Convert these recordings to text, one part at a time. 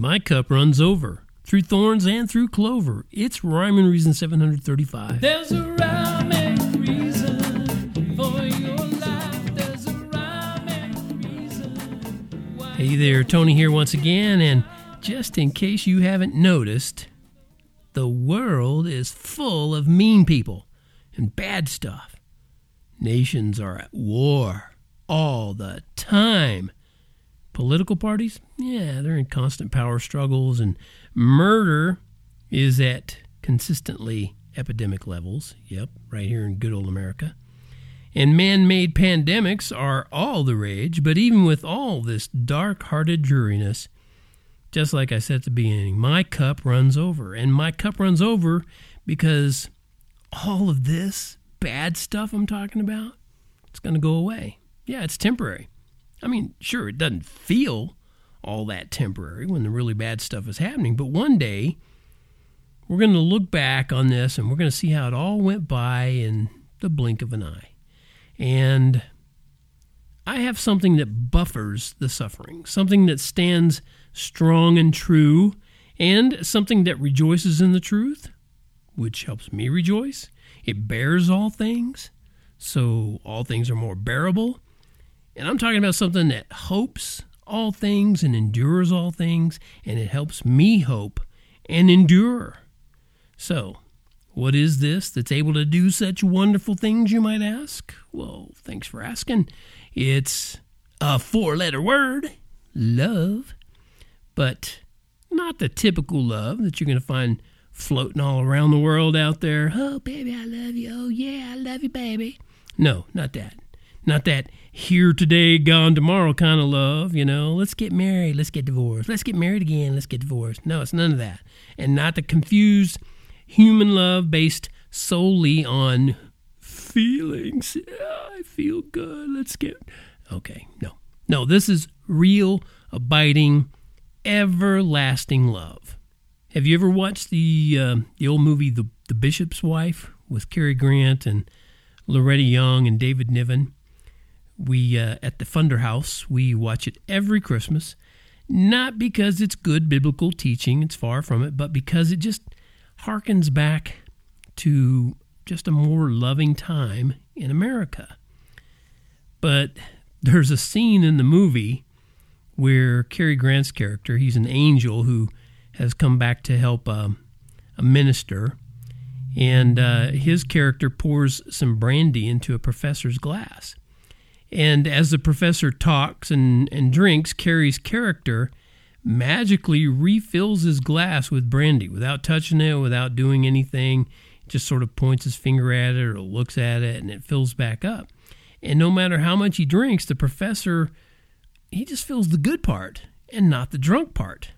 My cup runs over through thorns and through clover. It's Rhyme and Reason 735. There's a rhyme and reason for your life. There's a rhyme and reason. why- Hey there, Tony here once again, and just in case you haven't noticed, the world is full of mean people and bad stuff. Nations are at war all the time. Political parties, yeah, they're in constant power struggles, and murder is at consistently epidemic levels. Yep, right here in good old America. And man made pandemics are all the rage, but even with all this dark hearted dreariness, just like I said at the beginning, my cup runs over. And my cup runs over because all of this bad stuff I'm talking about, it's going to go away. Yeah, it's temporary. I mean, sure, it doesn't feel all that temporary when the really bad stuff is happening, but one day we're going to look back on this and we're going to see how it all went by in the blink of an eye. And I have something that buffers the suffering, something that stands strong and true, and something that rejoices in the truth, which helps me rejoice. It bears all things, so all things are more bearable. And I'm talking about something that hopes all things and endures all things, and it helps me hope and endure. So, what is this that's able to do such wonderful things, you might ask? Well, thanks for asking. It's a four letter word love, but not the typical love that you're going to find floating all around the world out there. Oh, baby, I love you. Oh, yeah, I love you, baby. No, not that. Not that here today, gone tomorrow kind of love, you know. Let's get married, let's get divorced. Let's get married again, let's get divorced. No, it's none of that. And not the confused human love based solely on feelings. Yeah, I feel good. Let's get. Okay, no. No, this is real, abiding, everlasting love. Have you ever watched the uh, the old movie the the Bishop's Wife with Cary Grant and Loretta Young and David Niven? We uh, at the Funder House we watch it every Christmas, not because it's good biblical teaching; it's far from it, but because it just harkens back to just a more loving time in America. But there's a scene in the movie where Cary Grant's character, he's an angel who has come back to help um, a minister, and uh, his character pours some brandy into a professor's glass. And as the professor talks and, and drinks, Cary's character magically refills his glass with brandy without touching it, without doing anything. Just sort of points his finger at it or looks at it, and it fills back up. And no matter how much he drinks, the professor, he just feels the good part and not the drunk part.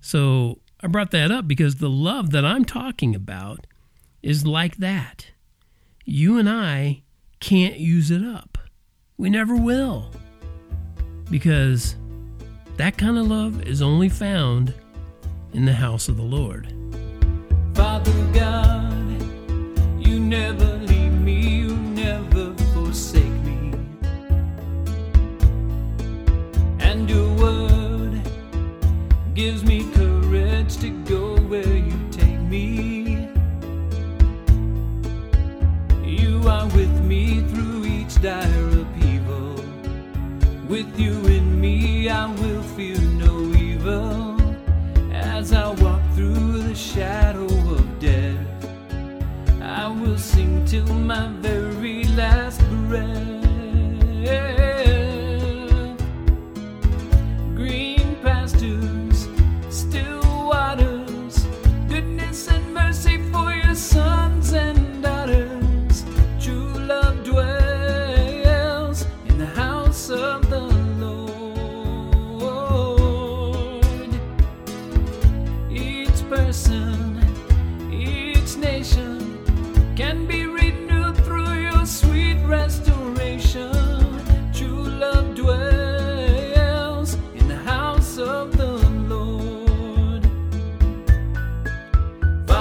So I brought that up because the love that I'm talking about is like that. You and I can't use it up. We never will. Because that kind of love is only found in the house of the Lord. Father God, you never leave me, you never forsake me. And your word gives me With you in me, I will fear no evil. As I walk through the shadow of death, I will sing till my very last breath.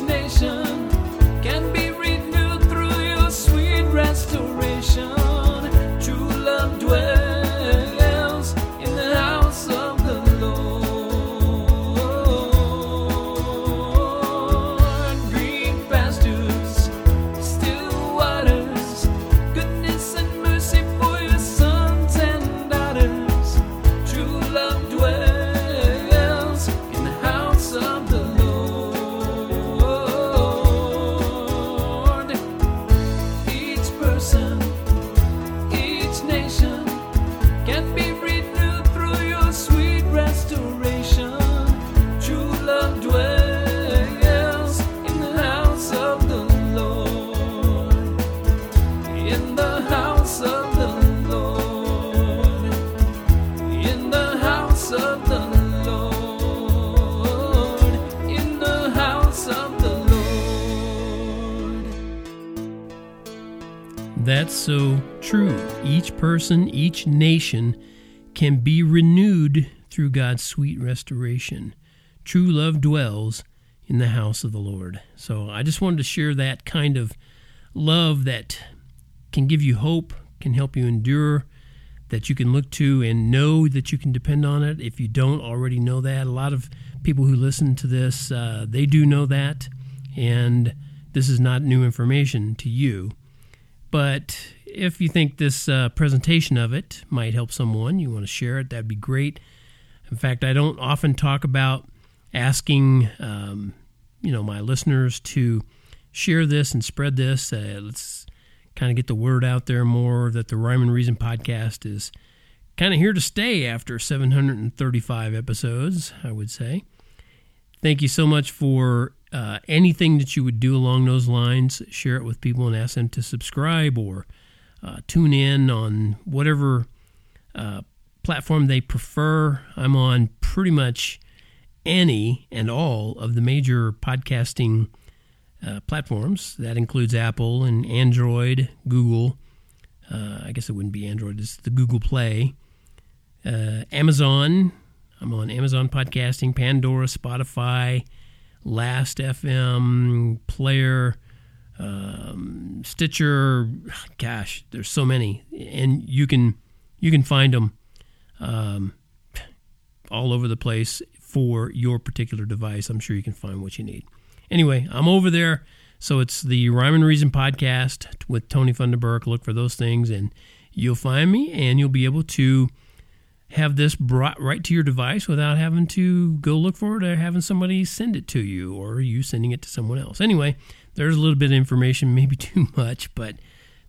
nation. That's so true. Each person, each nation can be renewed through God's sweet restoration. True love dwells in the house of the Lord. So I just wanted to share that kind of love that can give you hope, can help you endure, that you can look to and know that you can depend on it. If you don't already know that, a lot of people who listen to this, uh, they do know that, and this is not new information to you. But if you think this uh, presentation of it might help someone, you want to share it, that'd be great. In fact, I don't often talk about asking, um, you know, my listeners to share this and spread this. Uh, let's kind of get the word out there more that the Rhyme and Reason podcast is kind of here to stay after 735 episodes, I would say. Thank you so much for uh, anything that you would do along those lines. Share it with people and ask them to subscribe or uh, tune in on whatever uh, platform they prefer. I'm on pretty much any and all of the major podcasting uh, platforms. That includes Apple and Android, Google. Uh, I guess it wouldn't be Android, it's the Google Play. Uh, Amazon. I'm on Amazon Podcasting, Pandora, Spotify, Last FM, Player, um, Stitcher. Gosh, there's so many, and you can you can find them um, all over the place for your particular device. I'm sure you can find what you need. Anyway, I'm over there. So it's the Rhyme and Reason podcast with Tony Funderburk. Look for those things and you'll find me and you'll be able to have this brought right to your device without having to go look for it or having somebody send it to you or you sending it to someone else. Anyway, there's a little bit of information, maybe too much, but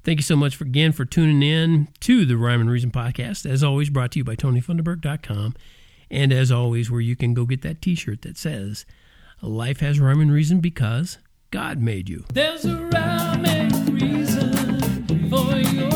thank you so much for, again for tuning in to the Rhyme and Reason podcast. As always, brought to you by TonyFunderburk.com. And as always, where you can go get that t shirt that says, Life has rhyme and reason because God made you. There's a rhyme and reason for your